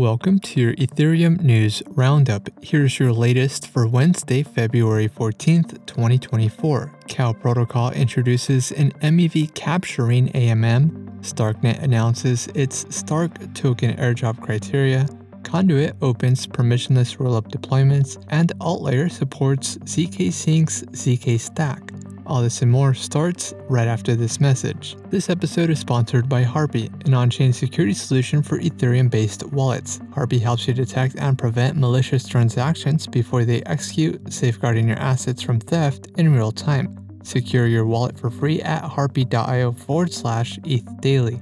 Welcome to your Ethereum News Roundup. Here's your latest for Wednesday, February 14th, 2024. CoW Protocol introduces an MEV capturing AMM. Starknet announces its Stark token airdrop criteria. Conduit opens permissionless rollup deployments, and AltLayer supports ZK Sync's ZK Stack. All this and more starts right after this message. This episode is sponsored by Harpie, an on chain security solution for Ethereum based wallets. Harpie helps you detect and prevent malicious transactions before they execute, safeguarding your assets from theft in real time. Secure your wallet for free at harpie.io forward slash ETH daily.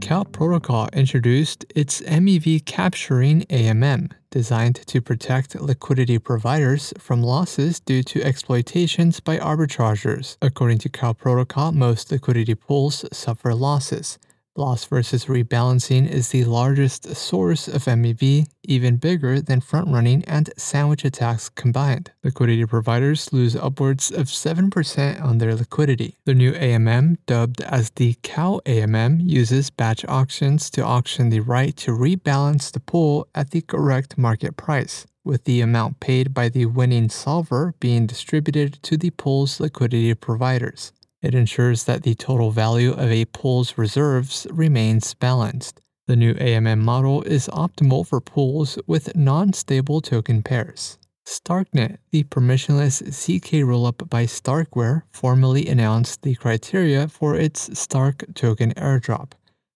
Cow Protocol introduced its MEV capturing AMM, designed to protect liquidity providers from losses due to exploitations by arbitrageurs. According to Cow Protocol, most liquidity pools suffer losses. Loss versus rebalancing is the largest source of MEV, even bigger than front running and sandwich attacks combined. Liquidity providers lose upwards of 7% on their liquidity. The new AMM, dubbed as the Cow AMM, uses batch auctions to auction the right to rebalance the pool at the correct market price with the amount paid by the winning solver being distributed to the pool's liquidity providers. It ensures that the total value of a pool's reserves remains balanced. The new AMM model is optimal for pools with non stable token pairs. Starknet, the permissionless ZK rollup by Starkware, formally announced the criteria for its Stark token airdrop.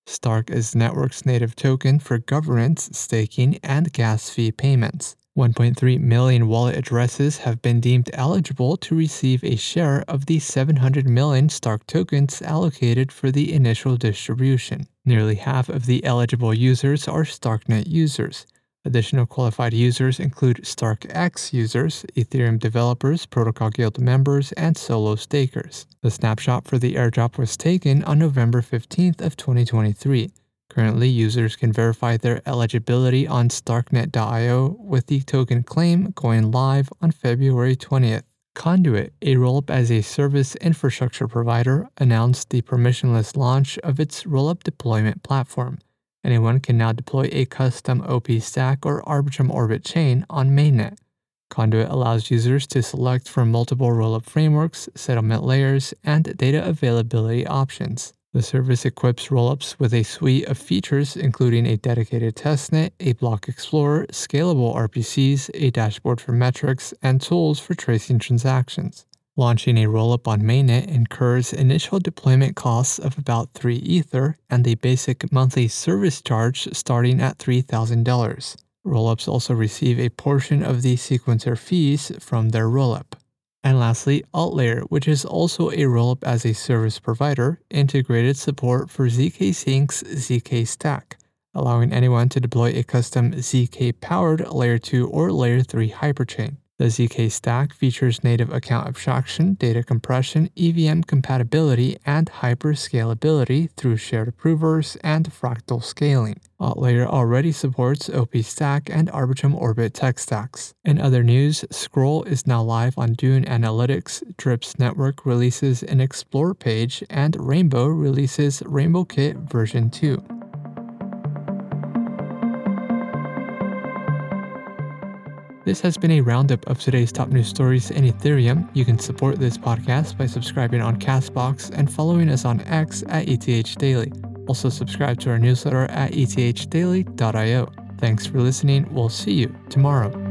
Stark is Network's native token for governance, staking, and gas fee payments. 1.3 million wallet addresses have been deemed eligible to receive a share of the 700 million Stark tokens allocated for the initial distribution. Nearly half of the eligible users are Starknet users. Additional qualified users include StarkEx users, Ethereum developers, Protocol Guild members, and solo stakers. The snapshot for the airdrop was taken on November 15th of 2023. Currently, users can verify their eligibility on Starknet.io with the token claim going live on February 20th. Conduit, a rollup as a service infrastructure provider, announced the permissionless launch of its rollup deployment platform. Anyone can now deploy a custom OP stack or Arbitrum Orbit chain on mainnet. Conduit allows users to select from multiple rollup frameworks, settlement layers, and data availability options. The service equips rollups with a suite of features including a dedicated testnet, a block explorer, scalable RPCs, a dashboard for metrics, and tools for tracing transactions. Launching a rollup on mainnet incurs initial deployment costs of about 3 Ether and a basic monthly service charge starting at $3,000. Rollups also receive a portion of the sequencer fees from their rollup. And lastly, AltLayer, which is also a rollup as a service provider, integrated support for ZK Sync's ZK Stack, allowing anyone to deploy a custom ZK powered Layer 2 or Layer 3 hyperchain. The ZK stack features native account abstraction, data compression, EVM compatibility, and hyperscalability through shared approvers and fractal scaling. AltLayer already supports OP Stack and Arbitrum Orbit tech stacks. In other news, Scroll is now live on Dune Analytics, Drips Network releases an Explore page, and Rainbow releases Rainbow Kit version 2. This has been a roundup of today's top news stories in Ethereum. You can support this podcast by subscribing on Castbox and following us on X at ETH Daily. Also, subscribe to our newsletter at ethdaily.io. Thanks for listening. We'll see you tomorrow.